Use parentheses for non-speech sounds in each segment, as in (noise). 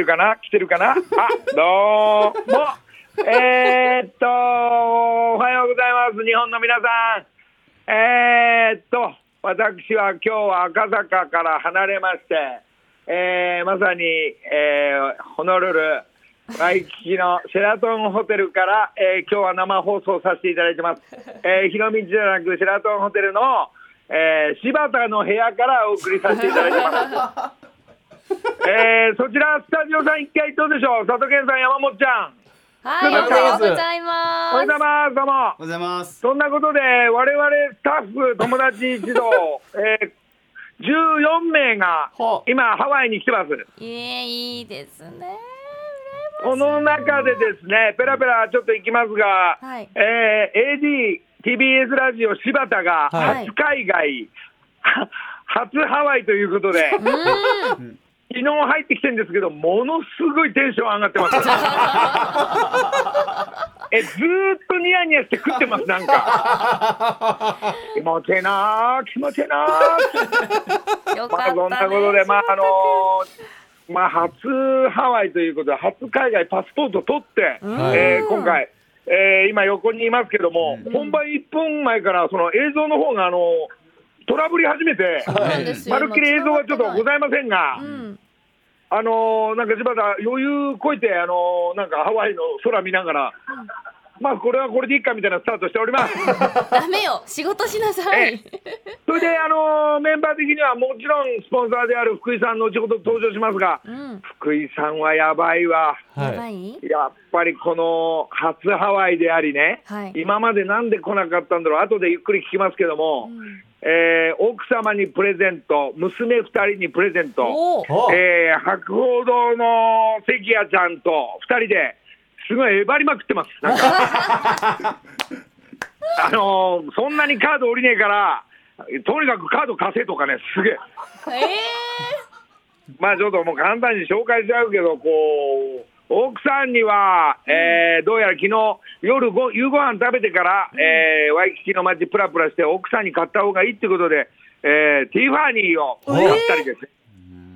るかな？来てるかな？あ、どうも。えー、っと、おはようございます。日本の皆さん。えー、っと、私は今日は赤坂から離れまして、えー、まさに、えー、ホノルル、ワイキキのシェラトンホテルから、えー、今日は生放送させていただいてます。えー、広道じゃなくシェラトンホテルの、えー、柴田の部屋からお送りさせていただいてます。えー、そちらスタジオさん一回どうでしょう？佐藤健さん山本ちゃん。はい、おはようございます。おはようございます。どうもおはようございます。そんなことで我々スタッフ友達一同、(laughs) えー、14名がは今ハワイに来てます。いえ、いいですね。この中でですねペラペラちょっと行きますが、はい。えー、ADTBS ラジオ柴田がはい。初海外、は (laughs) 初ハワイということで、うん、(laughs) 昨日入ってきてるんですけど、ものすごいテンション上がってます。(laughs) え、ずーっとニヤニヤして食ってます、なんか。気持ちいいなー、気持ちいいな。まあ、そんなことで、まあ、あのーまあ、初ハワイということで、初海外パスポート取って、うんえー今回、えー今横にいますけども、本番1分前から、その映像の方が、あのトラブり始めて、まるっきり映像はちょっとございませんが、うん、あのーなんか柴田、余裕こいて、あのーなんかハワイの空見ながら、まあこれはこれでいいかみたいなスタートしております。ダメよ、仕事しなさい。それで、あのーメンバー的にはもちろんスポンサーである福井さん、後ほど登場しますが、うん、福井さんはやばいわ。やばはい。い。やっぱりこの初ハワイでありね、はい？今までなんで来なかったんだろう、後でゆっくり聞きますけども、うんえー奥様にプレゼント、娘2人にプレゼント。えー博報堂の関谷ちゃんと2人ですごいえばりまくってます、なんか。(laughs) あのーそんなにカード降りねえから、とにかくカード貸せとかね、すげえ、えまあちょっともう簡単に紹介しちゃうけど、こう奥さんには、えーどうやら昨日夜ご夕ご飯食べてから、えーワイキキの街プラプラして、奥さんに買った方がいいってことで、えーティファニーを買ったりです。ね。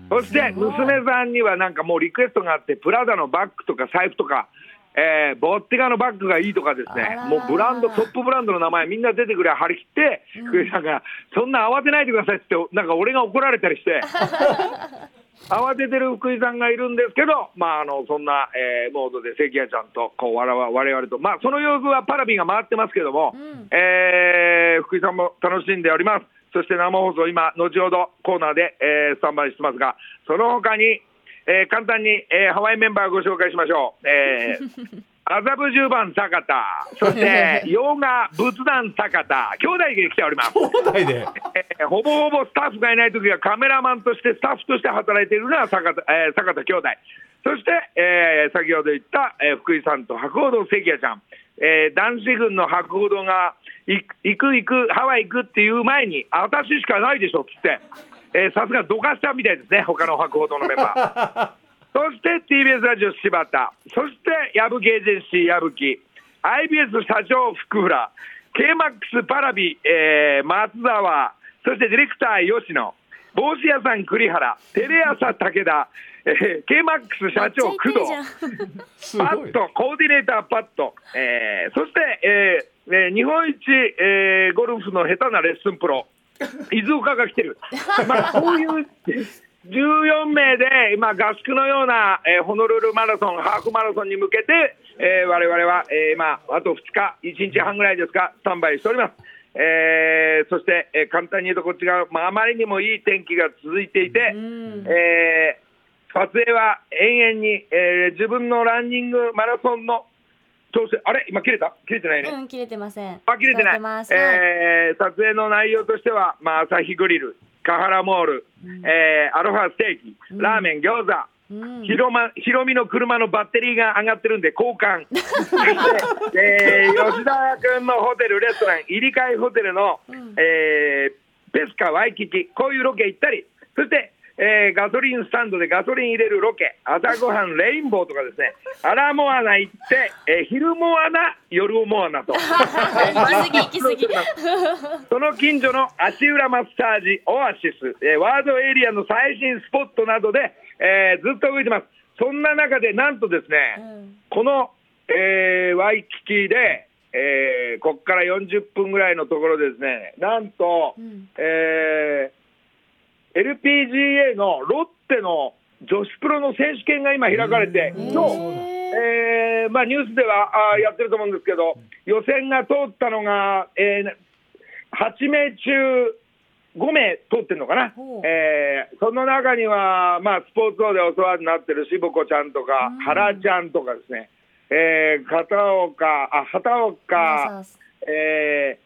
そして娘さんにはなんかもうリクエストがあって、プラダのバッグとか財布とか、えーボッテガのバッグがいいとかですね。もうブランド、トップブランドの名前、みんな出てくれ、張り切って、福井さんが、そんな慌てないでくださいって、なんか俺が怒られたりして。(laughs) 慌ててる福井さんがいるんですけど、まあ、あのそんな、えーモードで関谷ちゃんとこうわらわ我々と、まあ、その様子はパラビが回ってますけども、うんえー福井さんも楽しんでおります、そして生放送、今、後ほどコーナーで、えースタンバイしてますが、その他に、えー簡単に、えーハワイメンバーご紹介しましょう。えー (laughs) 麻布十番坂田、そして (laughs) 洋画仏壇坂田、兄弟で来ております。兄弟で？えーほぼほぼスタッフがいないときはカメラマンとしてスタッフとして働いているのは坂田,、えー坂田兄弟。そして、えー先ほど言った、えー福井さんと博報堂関谷ちゃん、えー男子軍の博報堂がい行く行くハワイ行くっていう前に私しかないでしょっつって。えーさすがどかしたみたいですね他の博報堂のメンバー (laughs) そして TBS ラジオ柴田、そして矢吹エージェンシー矢吹、IBS 社長福浦、KMAX パラビ、えー松沢、そしてディレクター吉野、帽子屋さん栗原、テレ朝武田、えー、KMAX 社長工藤。パッと、コーディネーターパッと、えーそして、えーえー日本一、えーゴルフの下手なレッスンプロ、(laughs) 伊豆岡が来てる、まあ、こういう14名で、今、合宿のような、えーホノルルマラソン、ハーフマラソンに向けて、えー、我々は、えー今、あと2日、1日半ぐらいですか、スタンバイしております。えーそして、えー簡単に言うと、こっちが、まあ、あまりにもいい天気が続いていて、うん。えー撮影は延々に、えー自分のランニングマラソンの調整、あれ、今、切れた？切れてないね。うん、切れてません。あ切れてない。えー撮影の内容としては、まあ、朝日グリル、カハラモール、えーアロハステーキ、ラーメン、餃子、うん、ひろま、ひろみの車のバッテリーが上がってるん。で交換。そして、えー吉田君のホテル、レストラン、入り替えホテルの、うん。えーペスカ、ワイキキ、こういうロケ行ったり、そして、えーガソリンスタンドでガソリン入れるロケ、朝ごはんレインボーとかですね、(laughs) アラモアナ行って、えー昼モアナ、夜モアナと。(laughs) (laughs) その近所の足裏マッサージ、オアシス、えーワードエリアの最新スポットなどで、えーずっと動いてます。そんな中で、なんとですうね、ん。この、えーワイキキで、えーここから40分ぐらいのところですね、なんと、うん。えー LPGA のロッテの女子プロの選手権が今開かれて、えー今日、えーまあ、ニュースではあーやってると思うんですけど、予選が通ったのが、えー8名中5名通ってるのかな。えーその中には、まあ、スポーツ王でお世話になってる渋子ちゃんとか、うん。原ちゃんとかですね、えー片岡、あ畑岡、え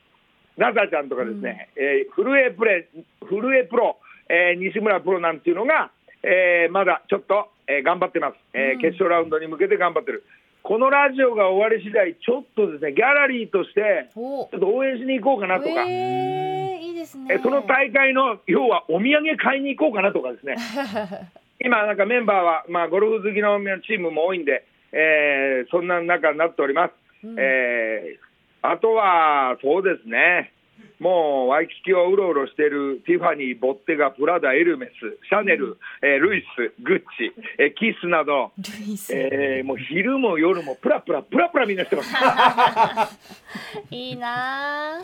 ー、ナザちゃんとかですね、えー、古江プレ、古江プロ、えー西村プロなんていうのが、えーまだちょっと、えー頑張ってます、えーうん。決勝ラウンドに向けて頑張ってる。このラジオが終わり次第、ちょっとですね、ギャラリーとして、ほちょっと応援しに行こうかなとか、えー、いいですね。えその大会の要はお土産買いに行こうかなとかですね、(laughs) 今、なんかメンバーは、まあ、ゴルフ好きのチームも多いんで、えーそんな中になっております。うん。えーあとは、そうですね、もうワイキキをうろうろしているティファニー、ボッテガ、プラダ、エルメス、シャネル、えールイス、グッチ、えーキスなど、えーもう昼も夜もプラプラ、プラプラみんなしてます。(laughs) いいな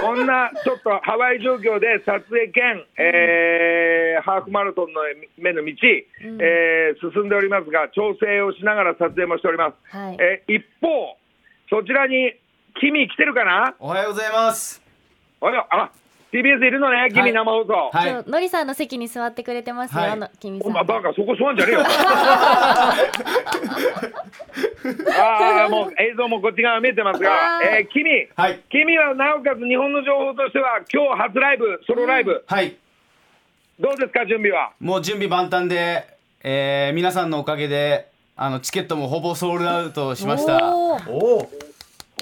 こんなちょっとハワイ状況で撮影兼、えーハーフマラソンの目の道、うんえー進んでおりますが、調整をしながら撮影もしております。ー。はい。えー一方、そちらに君来てるかな？おはようございますおやあ TBS いるのね、君生放送。はい。のりさんの席に座ってくれてますよ、はい。あの君さん。お前バカ、そこ座んじゃねえよ。(laughs) ああ、もう映像もこっち側見えてますが。えー君、はい。君はなおかつ日本の情報としては、今日初ライブ、ソロライブ、はい。どうですか、準備は？もう準備万端で、えー、皆さんのおかげであのチケットもほぼソールドアウトしました。おー。おお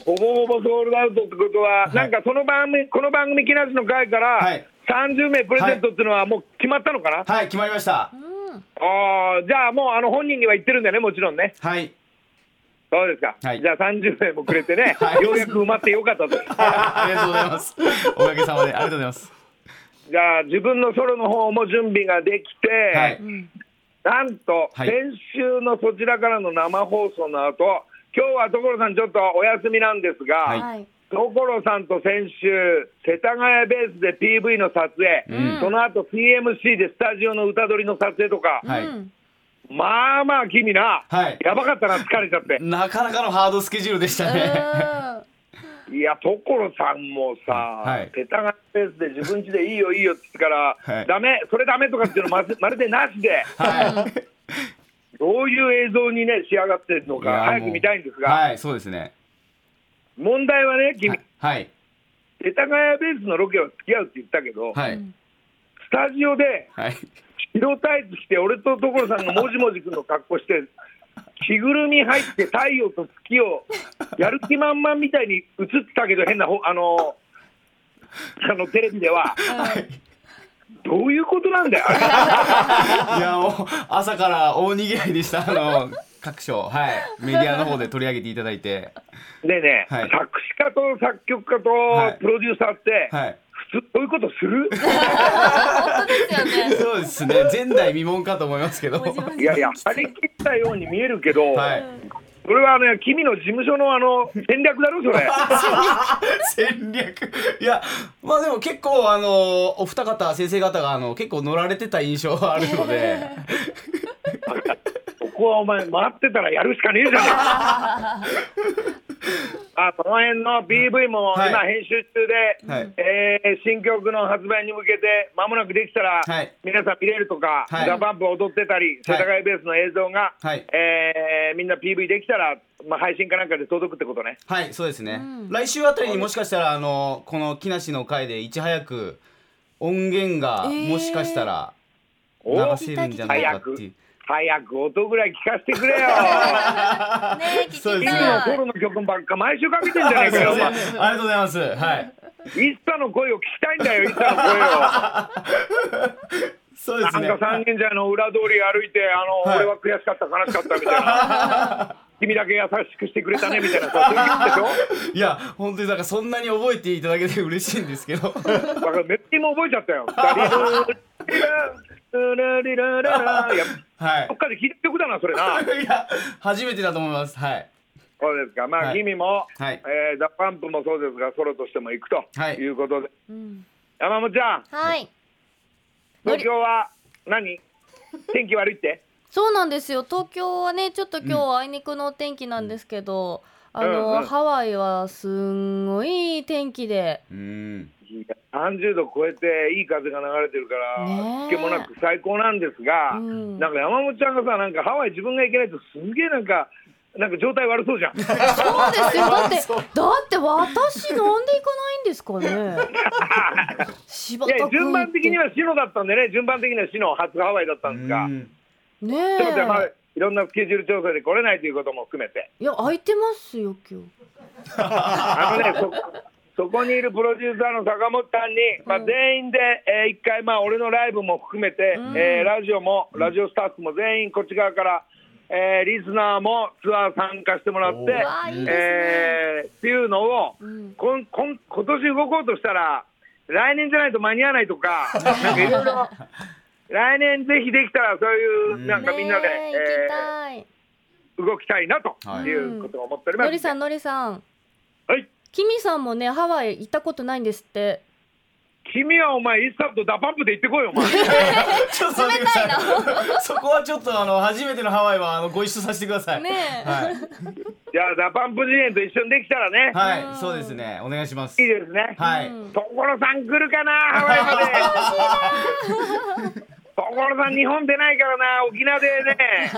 ほぼほぼソールドアウトってことは、はい。なんかその番組、この番組、木梨の会から、はい。30名プレゼントっていうのはもう決まったのかな、はい決まりました。うん。あーじゃあもうあの本人には言ってるんだよね、もちろんね。はい。そうですか。はい。じゃあ30名もくれてね、(laughs) はい。ようやく埋まってよかったと。(laughs) ありがとうございます。おかげさまでありがとうございます。じゃあ自分のソロの方も準備ができて、はい。うん。なんと、はい。先週のそちらからの生放送の後今日は所さんちょっとお休みなんですが、はい。はい。所さんと先週、世田谷ベースで PV の撮影、うん。その後 CMC でスタジオの歌撮りの撮影とか、まあまあ君な、はい。やばかったな、疲れちゃって。なかなかのハードスケジュールでしたね。う (laughs) いや、所さんもさ、はい。世田谷ベースで自分家でいいよいいよって言ってから、はい。ダメ、それダメとかっていうのまずまるでなしで、はどういう映像にね、仕上がってるのか、早く見たいんですが、はいそうですね。問題はね、君、はい。世田谷ベースのロケは付き合うって言ったけど、はい。ん。スタジオではい。白タイツ着て、俺と所さんがもじもじくんの格好して、着ぐるみ入って太陽と月をやる気満々みたいに映ってたけど、変なほ、あの、あのテレビでは、どういうことなんだよ、あ (laughs) いやもう朝から大にぎわいでした。あの各所。はい。メディアの方で取り上げていただいて。れでね、はい。作詞家と作曲家はい。とプロデューサーって、はい。普通、そういうことする？本当ですよね。そうですね。前代未聞かと思いますけど。いやいや、張り切ったように見えるけど、はいそれはね、君の事務所のあの (laughs) 戦略だろ、それ。戦略いやまあでも結構あのお二方先生方があの結構乗られてた印象があるので (laughs) ここはお前、回ってたらやるしかねえじゃねえか。(laughs) (laughs) あその辺の PV もはい。今、編集中で、はい。えー新曲の発売に向けて、まもなくできたら、はい。皆さん見れるとか、はい。ザ・バンプ踊ってたり、世田谷ベースの映像が、はい。えーみんな PV できたら、まあ、配信かなんかで届くってことね。はいそうですね、うん。来週あたりにもしかしたらあのこの木梨の回でいち早く音源がえー。もしかしたら流おせるんじゃないかっていう、早く音ぐらい聞かせてくれよ。(laughs) ねえ、聞きそうです君ねのソロの曲ばっか毎週かけてんじゃないかよ。ありがとうございますはい一茶の声を聞きたいんだよ、一茶の声を。(laughs) そうですねなんか三軒茶屋の裏通り歩いて、あの、はい俺は悔しかった、悲しかったみたいな。(laughs) 君だけ優しくしてくれたねみたいなさ、そういう曲でしょ？いや本当になんかそんなに覚えていただけて嬉しいんですけどだからめっちゃも覚えちゃったよ。ダリラリラララいやはい。どっかで聞いた曲だな、それな。(laughs) いや初めてだと思います。はい。そうですか。まあ、はい。君も、はい。えーダパンプもそうですが、ソロとしても行くとはい。いうことで。うん。山本ちゃん、はい。東京は何？天気悪いって？そうなんですよ。東京はねちょっと今日はあいにくのお天気なんですけど、あの、うんうん。ハワイはすんごいいい天気で。うん30度超えていい風が流れてるから、ねえ。つけもなく最高なんですが、うん。なんか山本ちゃんがさ、なんかハワイ自分が行けないとすんげえなんか、なんか状態悪そうじゃん。そうですよ。だって (laughs) だって私なんで行かないんですかね。(laughs) 柴いや順番的にはシノだったんでね、順番的にはシノ初ハワイだったんですが、うん。ねえ、いろんなスケジュール調整で来れないということも含めて、いや空いてますよ今日。あのね、そそこにいるプロデューサーの坂本さんに、まあ、全員で、えー一回、まあ、俺のライブも含めて、うん。えーラジオも、ラジオスタッフも全員こっち側から、えーリスナーもツアー参加してもらって、えーっていうのを、うん。こんこん今年動こうとしたら、来年じゃないと間に合わないとか、(laughs) なんかいろいろ、来年ぜひできたら、そういう、なんかみんなで、ねえー動きたいなとはいいうことを思っております。のりさんのりさん。はいキミさんもねハワイ行ったことないんですって。君はお前、 ISSAと DA PUMPで行ってこいよ、お前。(laughs) ちょっと待ってください。そこはちょっとあの初めてのハワイはあのご一緒させてください。ねえ。はい。じゃあ、 DA PUMP次元と一緒にできたらね、はい、うん。そうですね。お願いします。いいですね。はい、うん。所さん来るかな、ハワイまで。(laughs) 所さん、日本出ないからな、沖縄でね、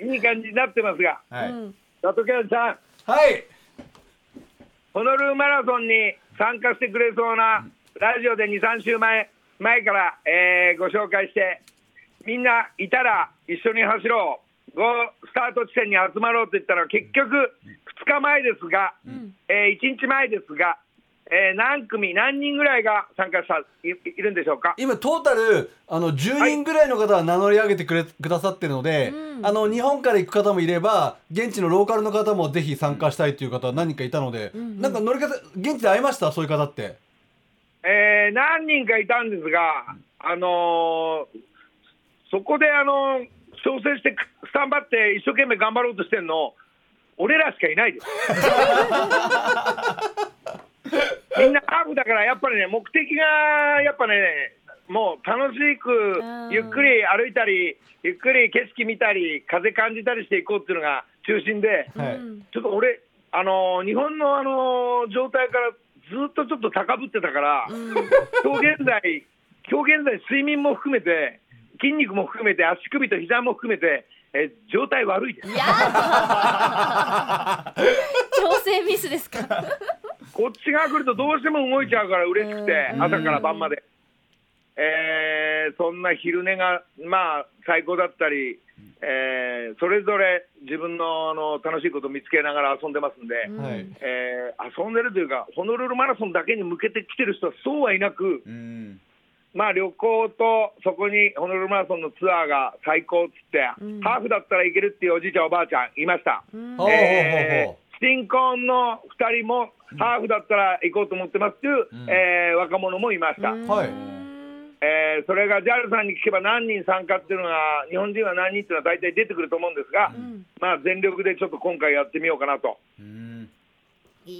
(laughs) いい感じになってますが、はい、うん。佐藤健さん、はいホノルルマラソンに参加してくれそうなラジオで2、3週前前から、えーご紹介して、みんないたら一緒に走ろう、ゴースタート地点に集まろうと言ったら、結局、2日前ですが、ん。え1日前ですが、えー何組、何人ぐらいが参加したいいるんでしょうか？今トータルあの10人ぐらいの方は名乗り上げてくれくださってるので、うんあの日本から行く方もいれば現地のローカルの方もぜひ参加したいという方は何人かいたので、んうんなんか乗り方現地で会いました？そういう方ってえー何人かいたんですが、あのーそこで、あのー調整してスタンバって一生懸命頑張ろうとしてるの、俺らしかいないです。(laughs) みんなハーフだから、やっぱりね、目的がやっぱね、もう楽しくうん。ゆっくり歩いたり、ゆっくり景色見たり、風感じたりしていこうっていうのが中心で、はい。うんちょっと俺、あのー日本の、あのー状態からずっとちょっと高ぶってたから、うん。今日現在、今日現在、睡眠も含めて、筋肉も含めて、足首と膝も含めて、え状態悪いです。(laughs) 調整ミスですか？こっち側来るとどうしても動いちゃうから嬉しくて、うん。朝から晩まで。えーそんな昼寝が、まあ、最高だったり、えーそれぞれ自分のあの楽しいことを見つけながら遊んでますんで、うんはい。えー遊んでるというか、ホノルルマラソンだけに向けて来てる人はそうはいなく、うん。まあ、旅行とそこにホノルルマラソンのツアーが最高っつって、うん。ハーフだったらいけるっていうおじいちゃん、おばあちゃんいました。うん。えほー新婚の2人もハーフだったら行こうと思ってますっていう、ん。えー若者もいました、うん。はい。えーそれが JAL さんに聞けば何人参加っていうのが日本人は何人っていうのは大体出てくると思うんですが、ん。まあ、全力でちょっと今回やってみようかなと。うん。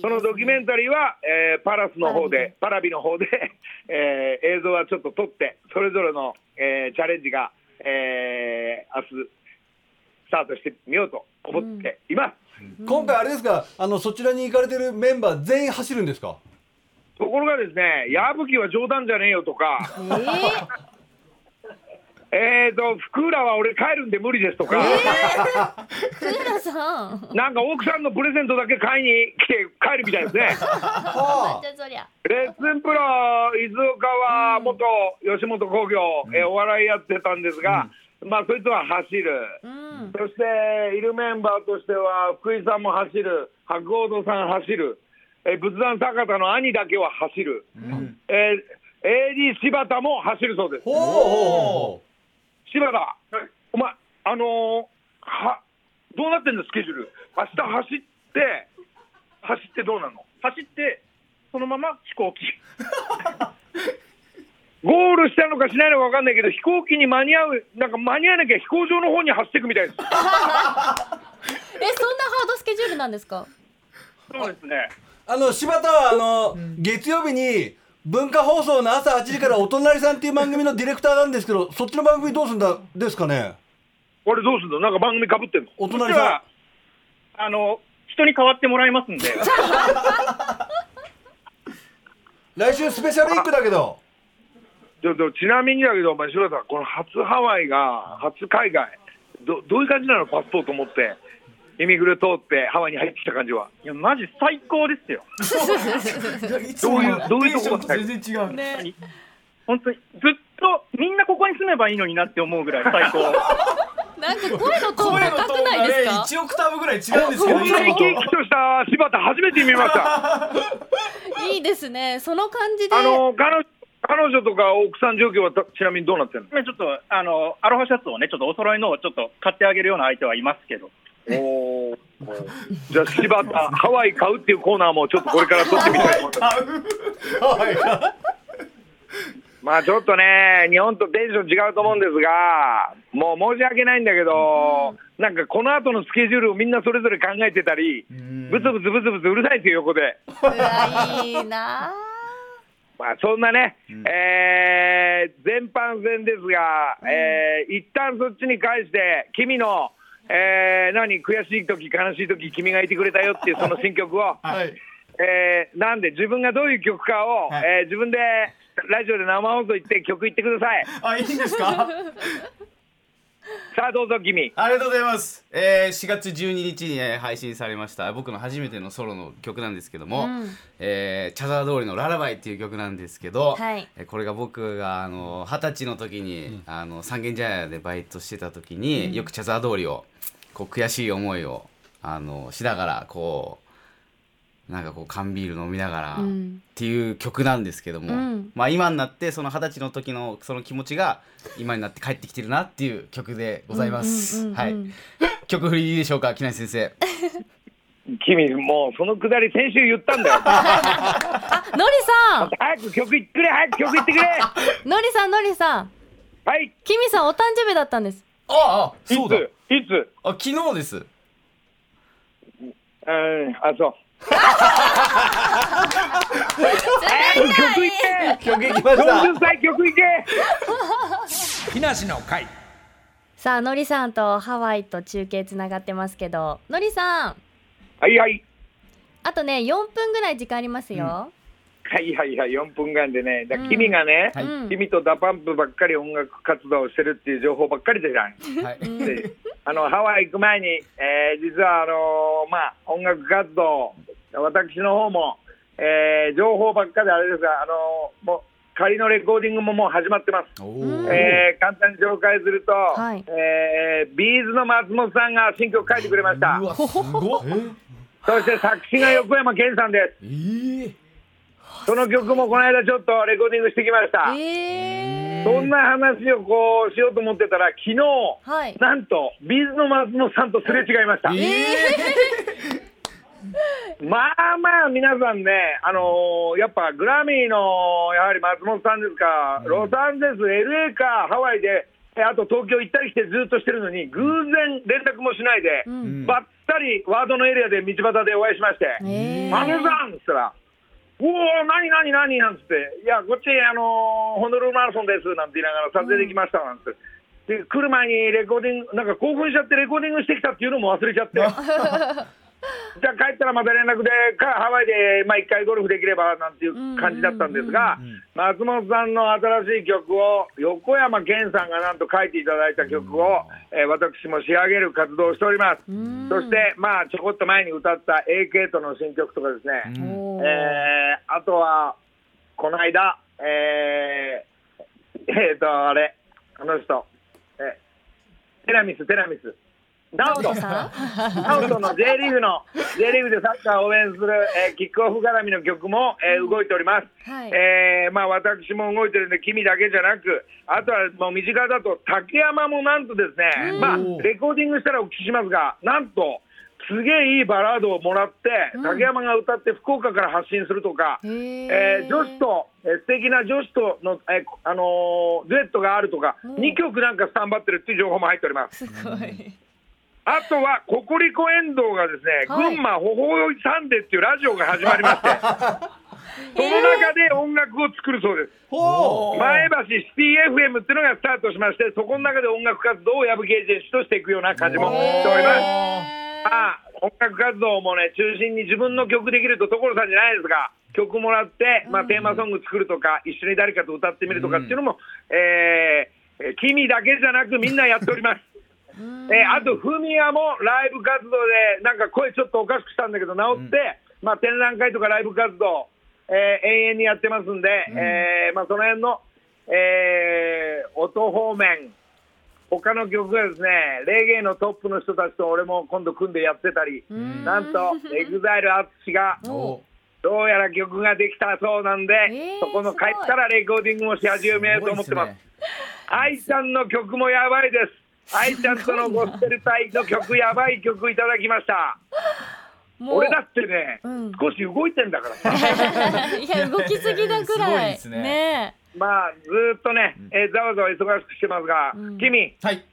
そのドキュメンタリーは、えーパラスの方で、パラビの方で、(laughs) えー映像はちょっと撮って、それぞれの、えーチャレンジが、えー明日スタートしてみようと思っています。う今回あれですか？あのそちらに行かれてるメンバー全員走るんですか？ところがですね、矢吹は冗談じゃねえよとか、えー？と、福浦は俺帰るんで無理ですとか、クー？ラさん。なんか奥さんのプレゼントだけ買いに来て帰るみたいですね。(laughs) レッスンプロ伊豆岡は元吉本興業、えーお笑いやってたんですが、まあそいつは走る、うん。そしているメンバーとしては福井さんも走る。白鸚堂さん走る、えー仏壇坂田の兄だけは走る、えー AD 柴田も走るそうです。ほうほうほう。ほ柴田、お前あのーはどうなってんの？スケジュール。明日走って走ってどうなの？走ってそのまま飛行機 (laughs) ゴールしたのかしないのか分かんないけど、飛行機に間に合う、なんか間に合わなきゃ飛行場の方に走っていくみたいです。(laughs) えそんなハードスケジュールなんですか？そうですね。あの柴田はあの、月曜日に文化放送の朝8時から「お隣さん」っていう番組のディレクターなんですけどそっちの番組どうすんだですかね？これどうすんの？なんか番組かぶってんの？お隣さあの、人に代わってもらいますんで。ん (laughs) 来週スペシャルウィークだけどちょっとちなみにだけど、お前、柴田さん、この初ハワイが、初海外、どどういう感じなの、パスポート持って、イミグレ通って、ハワイに入ってきた感じは？いや、マジ最高ですよ。どういうどういうとこがテンションと全然違うね本当に、ずっとみんなここに住めばいいのになって思うぐらい最高。なんか声のトーン高くないですか1オクターブぐらい違うんですけどこんな生き生きとした柴田、初めて見ました。いいですねその感じであの彼女彼女とか奥さん状況はたちなみにどうなってんの？ねちょっと、あの、アロハシャツをね、ちょっとお揃いのをちょっと買ってあげるような相手はいますけど。おーじゃあ柴田、ハワイ買うっていうコーナーもちょっとこれから撮ってみたいと思います。まあちょっとね、日本とテンション違うと思うんですが、もう申し訳ないんだけど、なんかこの後のスケジュールをみんなそれぞれ考えてたり、ブツブツブツブツうるさいですよ、横で。うわいいなまあそんなね、えー全般戦ですが、えー一旦そっちに返して、君の、えー何、悔しい時悲しい時君がいてくれたよっていうその新曲を、(laughs) はい。えーなんで自分がどういう曲かを、はい。えー自分でラジオで生放送行って曲言ってください。あいいんですか？(laughs) さあどうぞ君。ありがとうございます、えー、4月12日に、ね、配信されました。僕の初めてのソロの曲なんですけども、うん。えー茶沢通りのララバイっていう曲なんですけど、はい。えーこれが僕があの二十歳の時に、あの三軒茶屋でバイトしてた時に、よく茶沢通りをこう悔しい思いをあのしながらこうなんかこう缶ビール飲みながら、うんっていう曲なんですけども、うんまあ今になってその二十歳の時のその気持ちが今になって帰ってきてるなっていう曲でございます。うんうんうんうんはい。曲振りいいでしょうか、木梨先生。(laughs) 君もうそのくだり先週言ったんだよ。(laughs) あのりさん早く曲言ってくれ早く曲言ってくれ。のり (laughs) さんのりさんはい。きみさんお誕生日だったんですああ、いそうだ。ついつ？あ、昨日です。うんあそう。曲言って。曲いきました40歳曲いけ。木梨の会さあのりさんとハワイと中継つながってますけどのりさんはいはい。あとね4分ぐらい時間ありますよ、はいはいはい、4分間でね、だうん君がね、はいうん君と DA PUMPばっかり音楽活動をしてるっていう情報ばっかりじゃん。はい。であのハワイ行く前に、えー実はあのーまあ、音楽活動、私の方も、えー情報ばっかりあれですが、あのーもう仮のレコーディングももう始まってます。えー簡単に紹介すると、はいえー B'zの松本さんが新曲書いてくれましたう。わ、すごっ。(laughs) そして作詞が横山健さんです。ええその曲もこの間ちょっとレコーディングしてきました。えー、そんな話をこうしようと思ってたら、昨日、はいなんと、ビーズの松本さんとすれ違いました。まあまあ、皆さんね、あのーやっぱグラミーのやはり松本さんですか、ロサンゼルス、LA か、ハワイで、えあと東京行ったり来てずっとしてるのに、偶然連絡もしないで、うん。ばったりワードのエリアで道端でお会いしまして、えー。マネさんっつったら、おお、何、何、何なんつって、いや、こっち、あのーホノルルマラソンですなんて言いながら撮影できましたなんて。で来る前にレコーディング、なんか興奮しちゃって、レコーディングしてきたっていうのも忘れちゃって、(laughs) (laughs) じゃあ帰ったらまた連絡で、かハワイで、まあ、1回ゴルフできればなんていう感じだったんですが、松本さんの新しい曲を、横山健さんがなんと書いていただいた曲を、えー私も仕上げる活動をしております。うん。そして、まあ、ちょこっと前に歌った AK との新曲とかですね、えーあとは、この間、えー、(laughs) えーと、あれ、あの人、えテラミス、テラミス。ナオト、ナオトさん。ナオトの J リーグの、J リーグでサッカーを応援する、えーキックオフ絡みの曲も、えー動いております。はい。えーまあ、私も動いてるんで、君だけじゃなく、あとはもう身近だと、竹山もなんとですね、うん。まあ、レコーディングしたらお聞きしますが、なんと、すげえいいバラードをもらって、うん。竹山が歌って福岡から発信するとか、へえー女子と、えー素敵な女子との、えーあのーデュエットがあるとか、うん。2曲なんかスタンバってるっていう情報も入っております。すごい。あとは、ココリコ遠藤がですね、はい群馬ほほよいサンデーっていうラジオが始まりまして、(laughs) その中で音楽を作るそうです。ほう前橋シティ FM っていうのがスタートしまして、そこの中で音楽活動を矢吹エージェンとしていくような感じもしております。まあ、音楽活動もね、中心に自分の曲できると所さんじゃないですが、曲もらって、まあ、テーマソング作るとか、一緒に誰かと歌ってみるとかっていうのも、えーえー君だけじゃなくみんなやっております。えーあと、フミヤもライブ活動で、なんか声ちょっとおかしくしたんだけど、治って、まあ、展覧会とかライブ活動、えー永遠にやってますんで、えーまあ、その辺の、えー音方面、他の曲がですね、レゲエのトップの人たちと俺も今度組んでやってたり、ん。なんと、エグザイル淳が、(laughs) おどうやら曲ができたそうなんで、えーそこの帰ったらレコーディングもし始めようと思ってます。愛ちゃんの曲もやばいです。愛ちゃんとのゴスペル隊の曲、やばい曲いただきました。俺だってね、うん。少し動いてんだから。さ。(laughs) いや動きすぎだくらい。ですね。ね。まあ、ずーっとね、えーざわざわ忙しくしてますが、うん。君、はい。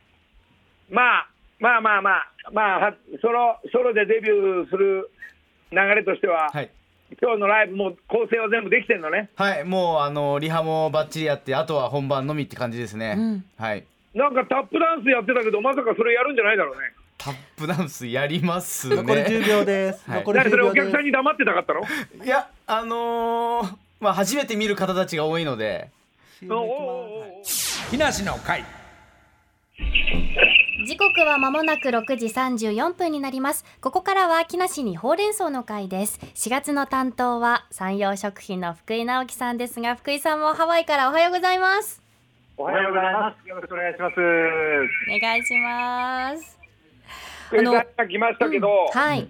まあ、まあまあまあ、まあ、はソロ、ソロでデビューする流れとしては、はい。今日のライブも構成は全部できてんのね？はいもうあのリハもバッチリやってあとは本番のみって感じですね、うん。はいなんかタップダンスやってたけど、まさかそれやるんじゃないだろうね。タップダンスやりますね。残り10秒です。はい。残り何それ10お客さん秒です。に黙ってたかったの？いやあのーまあ初めて見る方たちが多いので。おおおお木梨の会時刻は間もなく6時34分になります。ここからは木梨にほうれん草の会です。4月の担当は山陽食品の福井直樹さんですが福井さんもハワイからおはようございますおはようございます。よろしくお願いします。お願いします福井さんが来ましたけど、はい、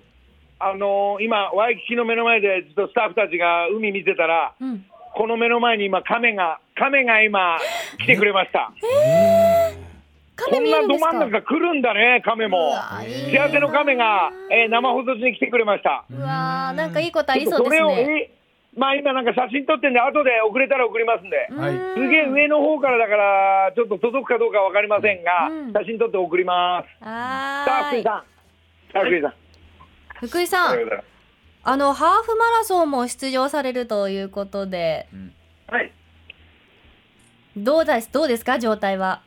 あのー今、ワイキキの目の前でずっとスタッフたちが海見てたら、うん、この目の前に今、亀が、亀が今、来てくれました。こ亀んなど真ん中来るんだね、亀も。幸せの亀が、えー生放送中に来てくれました。うわーなんかいいことありそうですねえーまあ今なんか写真撮ってんで、後で送れたら送りますんで。はいすげえ上の方からだから、ちょっと届くかどうかわかりませんが、うん写真撮って送ります。さあ、はーい福井さん。福井さん。福井さんあのハーフマラソンも出場されるということではい。どうですどうですか状態は？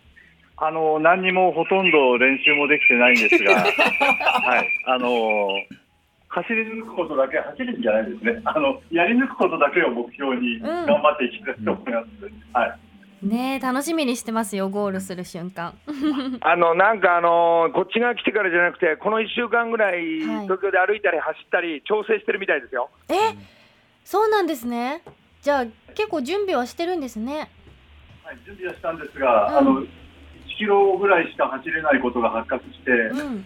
あの、何にもほとんど練習もできてないんですが、(laughs) はい。あの、走り抜くことだけ、走るんじゃないですね。(laughs) あの、やり抜くことだけを目標にん頑張っていきたいと思います。はい。ねえ楽しみにしてますよゴールする瞬間 (laughs) あのなんかあのーこっちが来てからじゃなくて、この1週間ぐらい、はい東京で歩いたり走ったり、調整してるみたいですよ。え？そうなんですねじゃあ結構準備はしてるんですねはい、準備はしたんですが、うんあの、1キロぐらいしか走れないことが発覚して、うん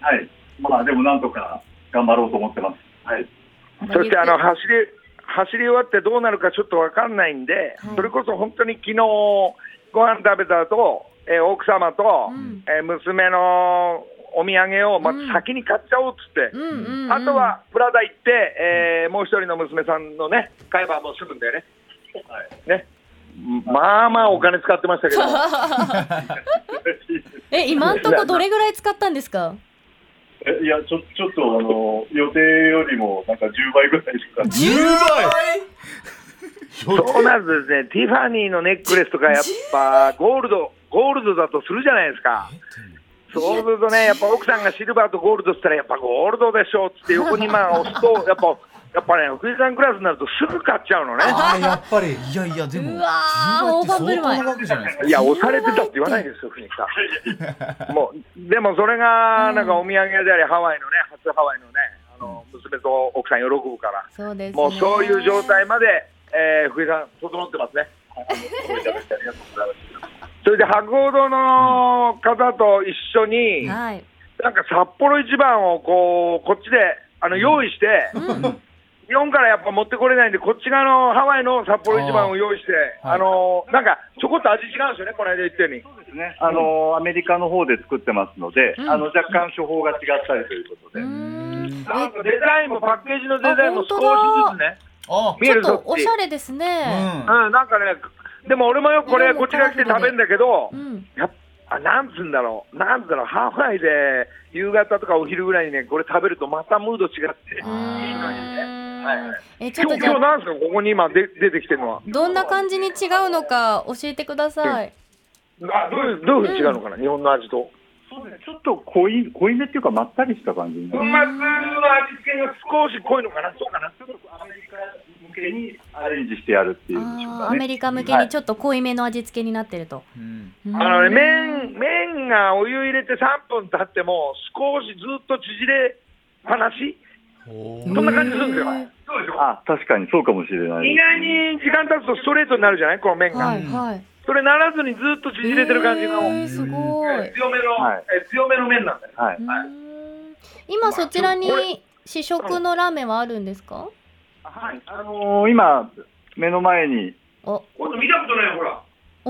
はい。まあ、でもなんとか頑張ろうと思ってます。はい。そしてあの走り走り終わってどうなるかちょっと分かんないんで、はいそれこそ本当に昨日ご飯食べた後、えー奥様と、うんえー娘のお土産をまうんず先に買っちゃおうっつって、うんうん、うん、あとはプラダ行って、えーもう一人の娘さんのね、買えばもう済むんだよね。はい。ねまあまあお金使ってましたけど、(laughs) え今んとこどれぐらい使ったんですか？えいや、ちょちょっとあの予定よりもなんか10倍ぐらいしか。10そうなるとですね、ティファニーのネックレスとかやっぱゴールド、ゴールドだとするじゃないですか。そうするとね、やっぱ奥さんがシルバーとゴールドって言ったら、やっぱゴールドでしょって横にまあ押すと、やっぱ、やっぱね、福井さんクラスになるとすぐ買っちゃうのね。あーやっぱり。いやいやでもうわー大盤振る舞い10倍って相当な額じゃないですかいや、押されてたって言わないですよ、福井さん。(laughs) もう、でもそれが、なんかお土産であり、ハワイのね、初ハワイのね、あの、娘と奥さん喜ぶから、そうです、ね、もうそういう状態まで、えー福井さん、整ってますね。(laughs) それで博報堂の方と一緒に、はいなんか札幌一番をこうこっちであの用意して、日本からやっぱ持ってこれないんで、こっち側のハワイの札幌一番を用意して、あーはい。あのなんかちょこっと味違うんですよね、この間言ったように。ですね。あのアメリカの方で作ってますので、うん。あの若干処方が違ったりということで。うーんなん。かデザインもパッケージのデザインも少しずつね、あ見えるちょっとぞおしゃれですね。うん、なんかね、でも俺もよくこれ、こっちが来て食べるんだけどう、ん。やっあなんつうんだろう、なんつうんだろう、ハワイで夕方とかお昼ぐらいにね、これ食べるとまたムード違って、いい感じで。はいはいえちょっ今日、今日とじゃあなんですか、ここに今で出てきてるのは。どんな感じに違うのか教えてください。あどういう、どういうふうに違うのかな、日本の味と。そうですねちょっと濃い濃いめっていうかまったりした感じになる。粉末の味付けが少し濃いのかな、そうかな。ちょっとアメリカ向けにアレンジしてやるっていうんでしょうあーアメ。リカ向けにちょっと濃いめの味付けになってると。うんうんあのね、麺、麺がお湯入れて3分経っても、少しずっと縮れっぱなし、そんな感じするんですよ。そうでしょ？あ、確かにそうかもしれない意外に時間経つとストレートになるじゃない、この麺が。はいはい。それならずにずっと縮れてる感じの、えーすごい。強めの、はいえ強めの麺なんだよ。はい。うーん今そちらに試食のラーメンはあるんですか？はい。あのー今目の前にお、見たことないよ、ほら。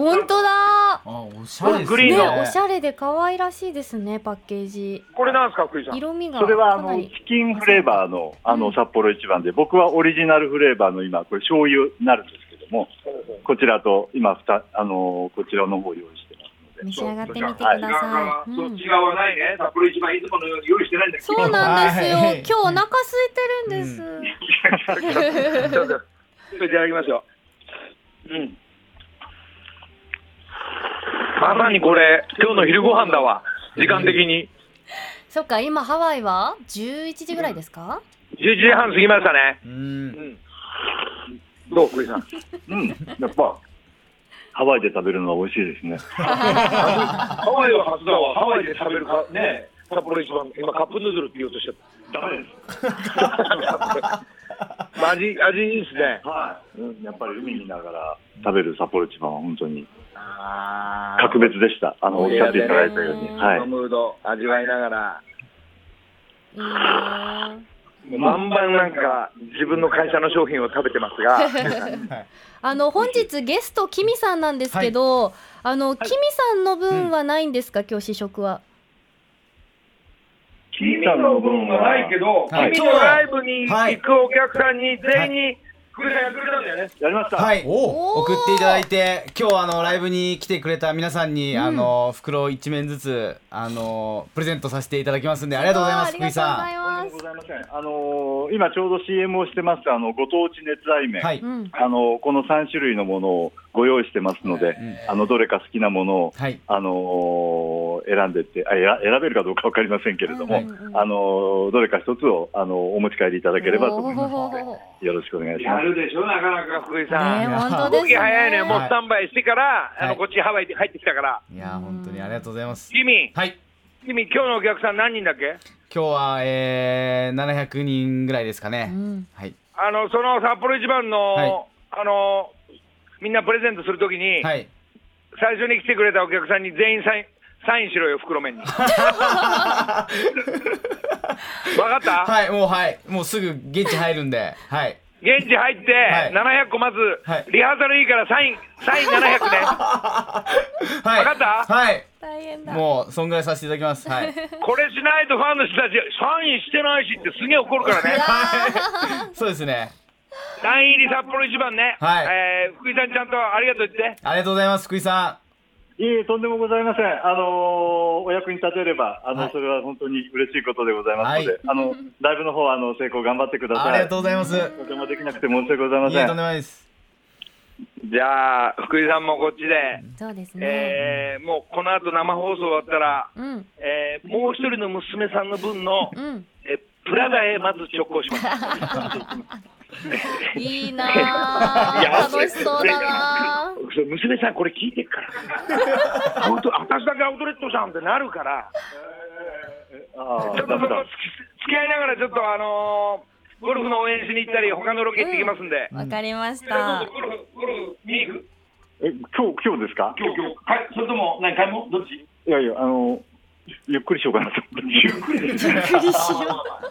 本当だ。あおしゃれですねグリーンのね、おしゃれで可愛らしいですね、パッケージ。これなんですか、福井さん？色味がそれはあのチキンフレーバーのあうんの札幌一番で、僕はオリジナルフレーバーの今これ醤油になるんですけども、こちらと今ふたあのーこちらの方用意してますので。召し上がってみてくださはいうんそっち側はないね。札幌一番いつものように用意してないんだけど。そうなんですよ。はい今日お腹空いてるんです。ちょっといただきますよ。うん。(laughs) まさにこれ、今日の昼ご飯だわ。時間的に。そっか、今ハワイは11時ぐらいですか？11時半過ぎましたね。ううんん。どう、福井さん？うん、やっぱハワイで食べるのは美味しいですね。(laughs) ハワイは初だわ。ハワイで食べるか、ね。札幌一番、今カップヌードルって言おうとしちゃった。ダメです。(laughs) 味、味いいですね。はい、うん、やっぱり海見ながら食べる札幌一番は本当にあ格別でした。あのおっしゃっていただいたように、うんはい。ムード味わいながら、いいなんか自分の会社の商品を食べてますが、あ。(laughs) あの本日ゲストキミさんなんですけど、あのキミさんの分はないんですか？今日試食は。君の分はないけど、はい。君のライブにはい。行くお客さんに全員にくれたんだよね。やりました。はい送っていただいて今日あのライブに来てくれた皆さんに、あの袋一面ずつあのプレゼントさせていただきますんでありがとうございます福井ありがとうござさいまとんでもございません。あのー今ちょうど CM をしてますあのご当地熱愛麺、んはい、す。うん。あのーこの3種類のものをご用意してますので、ん。あのどれか好きなものを、はい。あのー選んでってあ選選べるかどうかわかりませんけれども、うんうんうん。あのーどれか一つをあのーお持ち帰りいただければと思いますので、よろしくお願いします。やるでしょ、なかなか福井さん。ね本当です動き早いね、もうはいスタンバイしてから、あはい。のこっちハワイで入ってきたから。いや本当にありがとうございます。君、はい。君、今日のお客さん何人だっけ？今日は、えー、700人ぐらいですかね、うん。はい。あの、その札幌一番の、はい。あの、みんなプレゼントするときに、はい。最初に来てくれたお客さんに全員サイン、サインしろよ、袋麺に。(laughs) わかった、はいもうはい。もうすぐ現地入るんで。はい。現地入って、はい。700個まず、はい。リハーサルいいからサイン、サイン700ね。(laughs) はい。わかった？はい。大変だ。もうそんぐらいさせていただきます。はい。(laughs) これしないとファンの人たち、サインしてないしってすげえ怒るからね。そうですねサイン入り札幌一番ね。はいえー福井さんちゃんとありがとう言って。ありがとうございます福井さいえいえ、とんでもございません。あのーお役に立てれば、あの、はいそれは本当に嬉しいことでございますので、はいあの、ライブの方は、あの、成功頑張ってください。んありがとうございますとてもできなくて申し訳ございません。いえとんでもないですじゃあ、福井さんもこっちで、そうですね。えーもうこの後生放送終わったら、うんえーもう一人の娘さんの分の、うん。えープラダへまず直行します。(laughs) (laughs) いいなあ。楽しそうだな娘さんこれ聞いてっから。アウト私だけアウトレットさんってなるから、ちょっとそこダメだ。付き合いながらちょっとあのーゴルフの応援しに行ったり、他のロケ行ってきますんで。わかりました。ゴルフ、ゴルフ見に行くえ、今日、今日ですか今日、今日。はい、それとも、何回もどっちいやいや、あの、ゆっくりしようかなと思って。ゆっくりびっくりしよ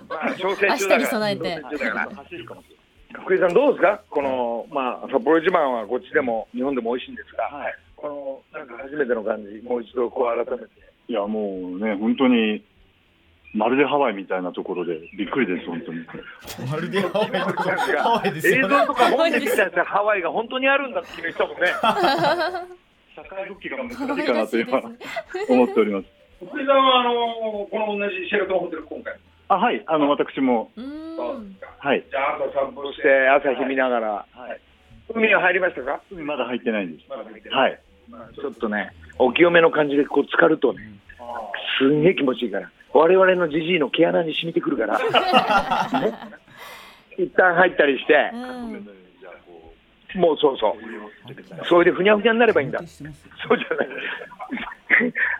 まあ、調整中だから。明日に備えて走るかもしれ福井さん、どうですか、この、まあ、札幌一番はこっちでも日本でも美味しいんですが。はい。ここのなんか初めての感じ、もう一度こう改めて。いや、もうね、本当に、まるでハワイみたいなところでびっくりです、本当に。まるでハワイのハワイです映よ像とか本で見たやつはハワイが本当にあるんだって君言ってたもんね。(laughs) 社会復帰が難しいかなと今、思っております。福井さんはあのこの同じシェルトンホテル今回。あ、はい、あの、私も、はい。じゃあ朝散歩して朝日見ながら、はい。海は入りましたか？海まだ入ってないんです。はい。ちょっとね、お清めの感じでこう浸かるとね、すんげえ気持ちいいから、我々のじじいの毛穴に染みてくるから、(laughs) ね一旦入ったりして、うんもうそうそう、それでふにゃふにゃになればいいんだ、そうじゃない、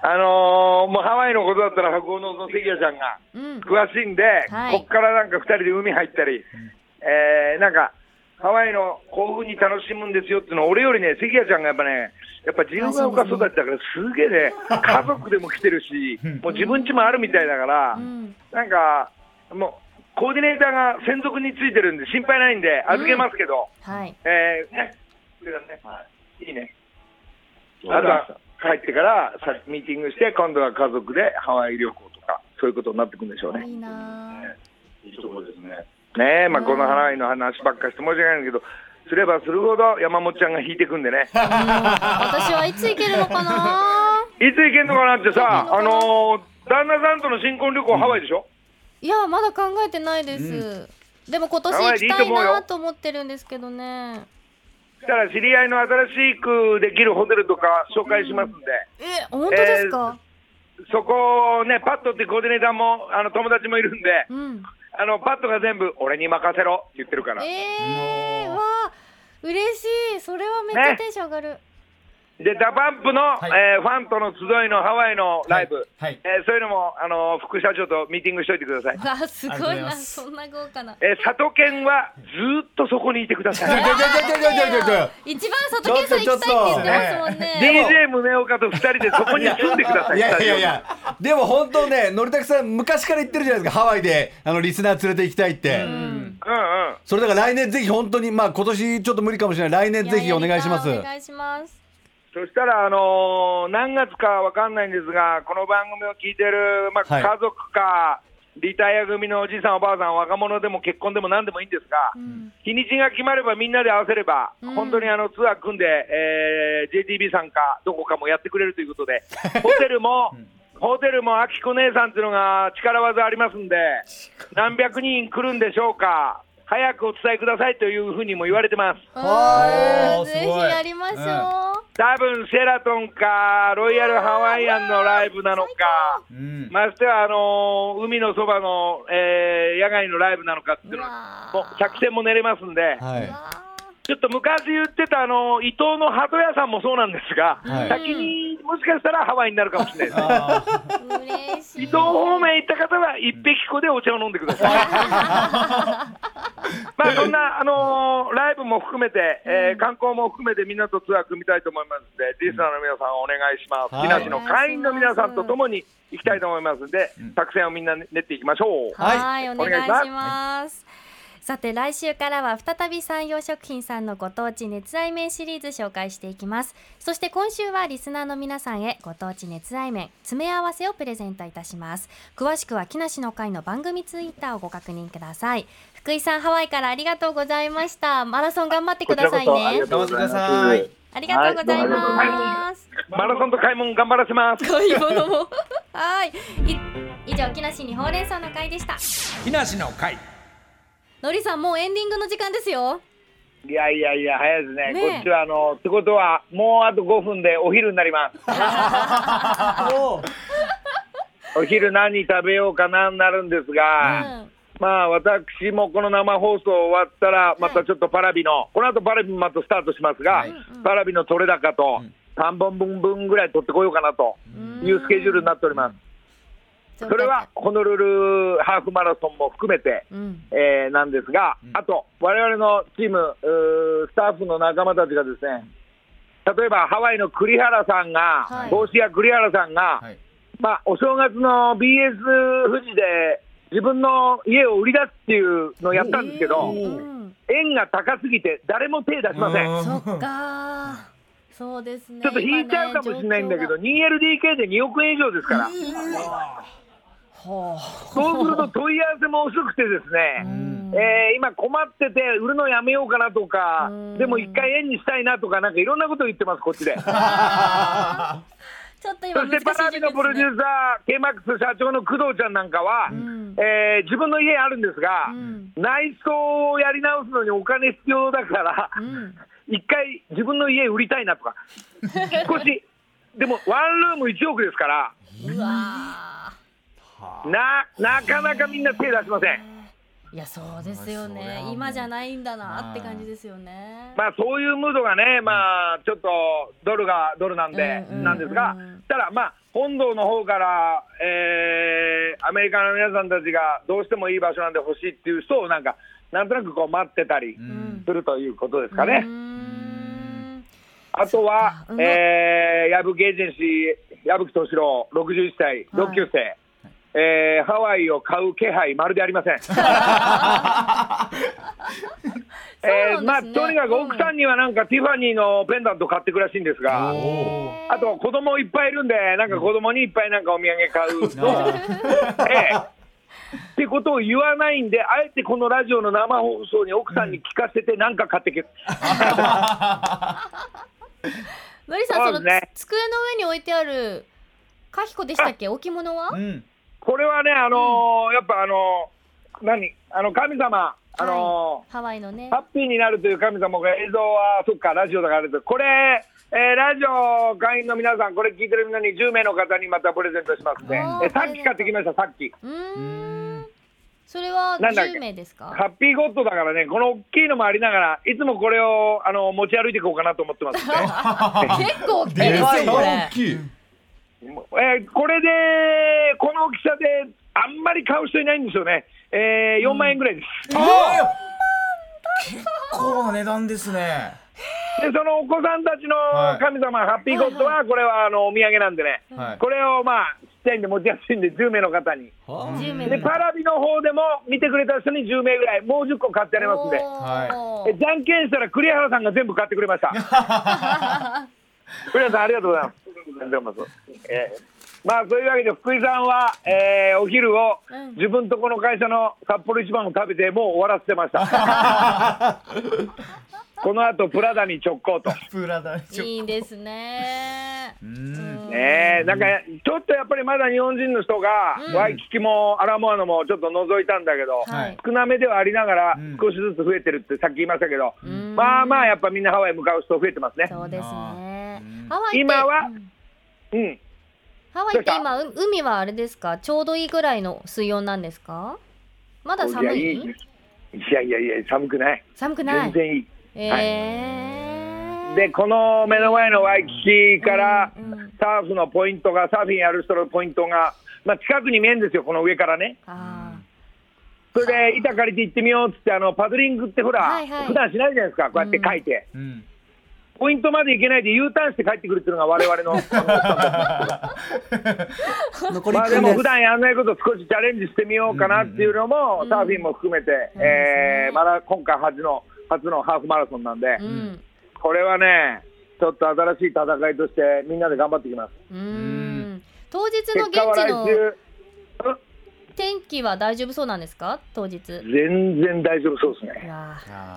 あのーもうハワイのことだったら、白鵬の関谷ちゃんがうん。詳しいんで、はい。こっからなんか2人で海入ったり、えーなんか、ハワイのこういうふうに楽しむんですよっていうのは、俺よりね、関谷ちゃんがやっぱね、やっぱ自由が丘育ちだから、すげえね、(laughs) 家族でも来てるし、もう自分家もあるみたいだから、うん。なんか、もう、コーディネーターが専属についてるんで、心配ないんで、預けますけど、はい。えーね、それからね、い。いね。あとは帰ってからさミーティングして、今度は家族でハワイ旅行とか、そういうことになってくるんでしょうね。いいないいところですね。ねえ、まあ、うんこのハワイの話ばっかして申し訳ないんだけど、すればするほど山本ちゃんが引いてくんでね、うん。私はいつ行けるのかな (laughs) いつ行けんのかなってさ、あのー旦那さんとの新婚旅行、ハワイでしょ、いやまだ考えてないです、でも今年行きたいなと思ってるんですけどね。そしたら知り合いの新しくできるホテルとか紹介しますんで。え本当ですか、そこをね、パッドっていうコーディネーターもあの友達もいるんで、うん。あのパッドが全部俺に任せろって言ってるから、えー、わあ嬉しい。それはめっちゃテンション上がる、で DA PUMPの、はい。えーファンとの集いのハワイのライブ、はい。えーそういうのもあの副社長とミーティングしといてください。わあすごいなそんな豪華な。えー、佐藤健はずーっとそこにいてください。一番佐藤健さん行きたいって言ってますもんね。DJ 宗岡と2人でそこに住んでください。いやいやいや。でも本当ねのりたくさん昔から言ってるじゃないですかハワイで。あのリスナー連れて行きたいって、うんうん。うん。それだから来年ぜひ本当にまあ今年ちょっと無理かもしれない。来年ぜひお願いします。お願いしますそしたら、あのー何月かわかんないんですが、この番組を聞いてる、まあ、はい。家族か、リタイア組のおじいさん、おばあさん、若者でも結婚でも何でもいいんですが、うん。日にちが決まればみんなで合わせれば、うん。本当にあのツアー組んで、えー JTB さんかどこかもやってくれるということで、(laughs) ホテルも、ホテルもあきこ姉さんっていうのが力技ありますんで、何百人来るんでしょうか、早くお伝えくださいというふうにも言われてます。あーぜひやりましょう、多分シェラトンか、ロイヤルハワイアンのライブなのか、うん。ましてはあのー海のそばの、えー野外のライブなのかっていうのは、もう客船も寝れますんで。はいちょっと昔言ってたあの伊藤の鳩屋さんもそうなんですが、はい先にもしかしたらハワイになるかもしれないです。あ嬉しい伊藤方面行った方は一匹粉でお茶を飲んでください。(laughs) まあそんなあのーライブも含めて、えー観光も含めてみんなとツアー組みたいと思いますので、リスナーの皆さんお願いします。はい木梨の会員の皆さんと共に行きたいと思いますので、作戦をみんな練っていきましょう。はいはい、お願いします。さて来週からは再び山陽食品さんのご当地熱愛麺シリーズ紹介していきます。そして今週はリスナーの皆さんへご当地熱愛麺詰め合わせをプレゼントいたします。詳しくは木梨の会の番組ツイッターをご確認ください。福井さんハワイからありがとうございました。マラソン頑張ってくださいね。がとうございます。頑張ってくださいありがとうございはいます、マラソンと買い物頑張らせます。買い物も。(laughs) はい。い以上木梨にほうれん草の会でした。木梨の会のりさんもうエンディングの時間ですよ。いやいやいや、早いですね。ねえ。こっちはあの、ってことは、もうあと5分でお昼になります。(laughs) お昼何食べようかなになるんですが、うん。まあ私もこの生放送終わったら、またちょっとパラビの、この後パラビまたスタートしますが、はいパラビの取れ高と、3本分分ぐらい取ってこようかなというスケジュールになっております。それはホノルルハーフマラソンも含めて、うん。えーなんですが、あと、我々のチーム、スタッフの仲間たちがですね、例えばハワイの栗原さんが、はい。帽子屋栗原さんが、はい。まあ、お正月の BS 富士で自分の家を売り出すっていうのをやったんですけど、うん。円が高すぎて誰も手出しません。そっか。そうですね。ちょっと引いちゃうかもしれないんだけど、今 2LDK で2億円以上ですから、そうすると問い合わせも遅くてですね、えー今困ってて、売るのやめようかなとかうん、でも一回円にしたいなとか、なんかいろんなこと言ってます、こっちで。(laughs) ちょっと今そしてパラビのプロデューサー、ケイマックス社長の工藤ちゃんなんかは、ん。えー自分の家あるんですが、ん。内装をやり直すのにお金必要だから、うん。一回自分の家売りたいなとか、少し、でもワンルーム1億ですから、うわななかなかみんな手出しません。ーいやそうですよね。今じゃないんだなって感じですよね。まあそういうムードがね、まあちょっとドルがドルなんで、なんですがうん、ただまあ本堂の方から、えーアメリカの皆さんたちがどうしてもいい場所なんで欲しいっていう人をなんか、なんとなくこう待ってたりん。するということですかね。ん。あとはえー矢吹エージェンシー、矢吹敏郎、61歳、同級生、えーハワイを買う気配、まるでありません。(laughs) えーまあ、とにかく奥さんにはなんかティファニーのペンダント買ってくらしいんですが、あと子供いっぱいいるんで、なんか子供にいっぱいなんかお土産買う。(laughs) の、ええ。ってことを言わないんで、あえてこのラジオの生放送に奥さんに聞かせて、なんか買ってけ、(laughs) のりさんそのそうですね。つ机の上に置いてあるカヒコでしたっけ？置物はうんこれはね、あのーやっぱあのー何、あの神様、あのーハワイのね。ハッピーになるという神様が映像は、そっか、ラジオだからあれです。これ、えーラジオ会員の皆さん、これ聞いてるみんなに10名の方にまたプレゼントしますね。えさっき買ってきました、さっき。うーん。それはなんだっけ？10名ですか？ハッピーゴッドだからね、この大きいのもありながら、いつもこれをあの持ち歩いていこうかなと思ってますんで、(laughs) 結構大きいですよこれ大きいえーこれで、この大きさで、あんまり買う人いないんですよね、えー4万円ぐらいです。結構な値段ですね。でそのお子さんたちのはい。神様、ハッピーゴッドは、これはあのお土産なんでね、はい。これをまあ、ちっちゃいんで持ちやすいんで、10名の方に。10名で、パラビの方でも見てくれた人に10名ぐらい、もう10個買ってありますんで、おー。えじゃんけんしたら栗原さんが全部買ってくれました。(laughs) 栗原さん、ありがとうございます。ありがとうございます。えーまあ、そういうわけで、福井さんは、えーお昼をうん。自分とこの会社の札幌一番を食べて、もう終わらせてました。(laughs) この後プラダに直行と。プラダいいですね。うん。ねえ、なんかちょっとやっぱりまだ日本人の人が、うん。ワイキキもアラモアナもちょっと覗いたんだけど、はい。少なめではありながらうん。少しずつ増えてるってさっき言いましたけど、うん。まあまあやっぱみんなハワイ向かう人増えてますね。そうですあね今はうん。うん。ハワイって今う海はあれですか？ちょうどいいぐらいの水温なんですか？まだ寒い？いやいい。いやいやいや寒くない。寒くない？全然いい。えー、でこの目の前のワイキキからうんうん。サーフのポイントがサーフィンやる人のポイントが、まあ、近くに見えるんですよこの上からね。あそれで板借りて行ってみようっつってあのパドリングってほら、はいはい。普段しないじゃないですかこうやって書いて。うんポイントまで行けないで U ターンして帰ってくるっていうのが我々のまあで1分です。も普段やらないこと少しチャレンジしてみようかなっていうのも、サーフィンも含めて、えーまだ今回初の初のハーフマラソンなんで、ーうん。これはねちょっと新しい戦いとしてみんなで頑張っていきます。うーん。当日の現地の天気は大丈夫そうなんですか？当日。全然大丈夫そうですいね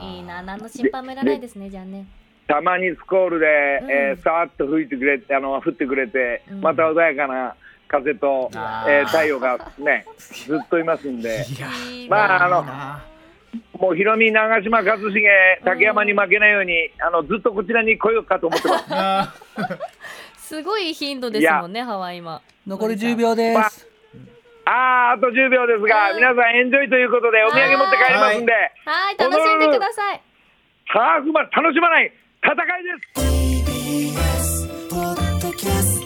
いいな。何の心配もいらないですねじゃあねたまにスコールで、うん。えーさーっと吹いてくれてあの降ってくれて、うん。また穏やかな風と、えー太陽がねずっといますんで。まああのなもうヒロミ、長嶋一茂、竹山に負けないように、あのずっとこちらに来ようかと思ってます。あ (laughs) すごい頻度ですもんねハワイ今残り10秒です。あーあと10秒ですが、うん。皆さんエンジョイということで、お土産持って帰りますんで、はい。楽しんでください。ハーフマン楽しまない戦いです。